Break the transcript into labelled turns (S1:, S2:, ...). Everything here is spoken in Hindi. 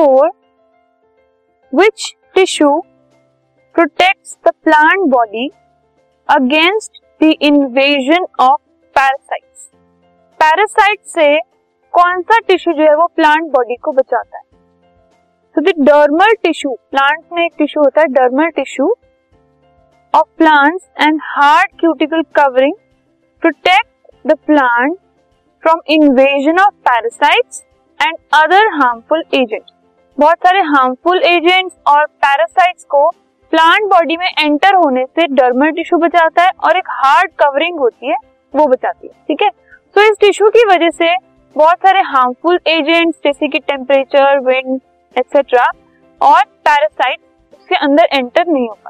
S1: For which tissue protects the plant body against the invasion of parasites parasite से कौन सा टिश्यू जो है वो प्लांट बॉडी को बचाता है? तो डर्मल टिश्यू प्लांट में एक टिश्यू होता है dermal tissue of plants and hard cuticle covering protect the plant from invasion of parasites and other harmful agents बहुत सारे हार्मफुल एजेंट्स और पैरासाइट्स को प्लांट बॉडी में एंटर होने से डर्मल टिश्यू बचाता है और एक हार्ड कवरिंग होती है, वो बचाती है, ठीक है? सो इस टिश्यू की वजह से बहुत सारे हार्मफुल एजेंट्स जैसे कि टेम्परेचर विंड एक्सेट्रा और पैरासाइट उसके अंदर एंटर नहीं हो पाते।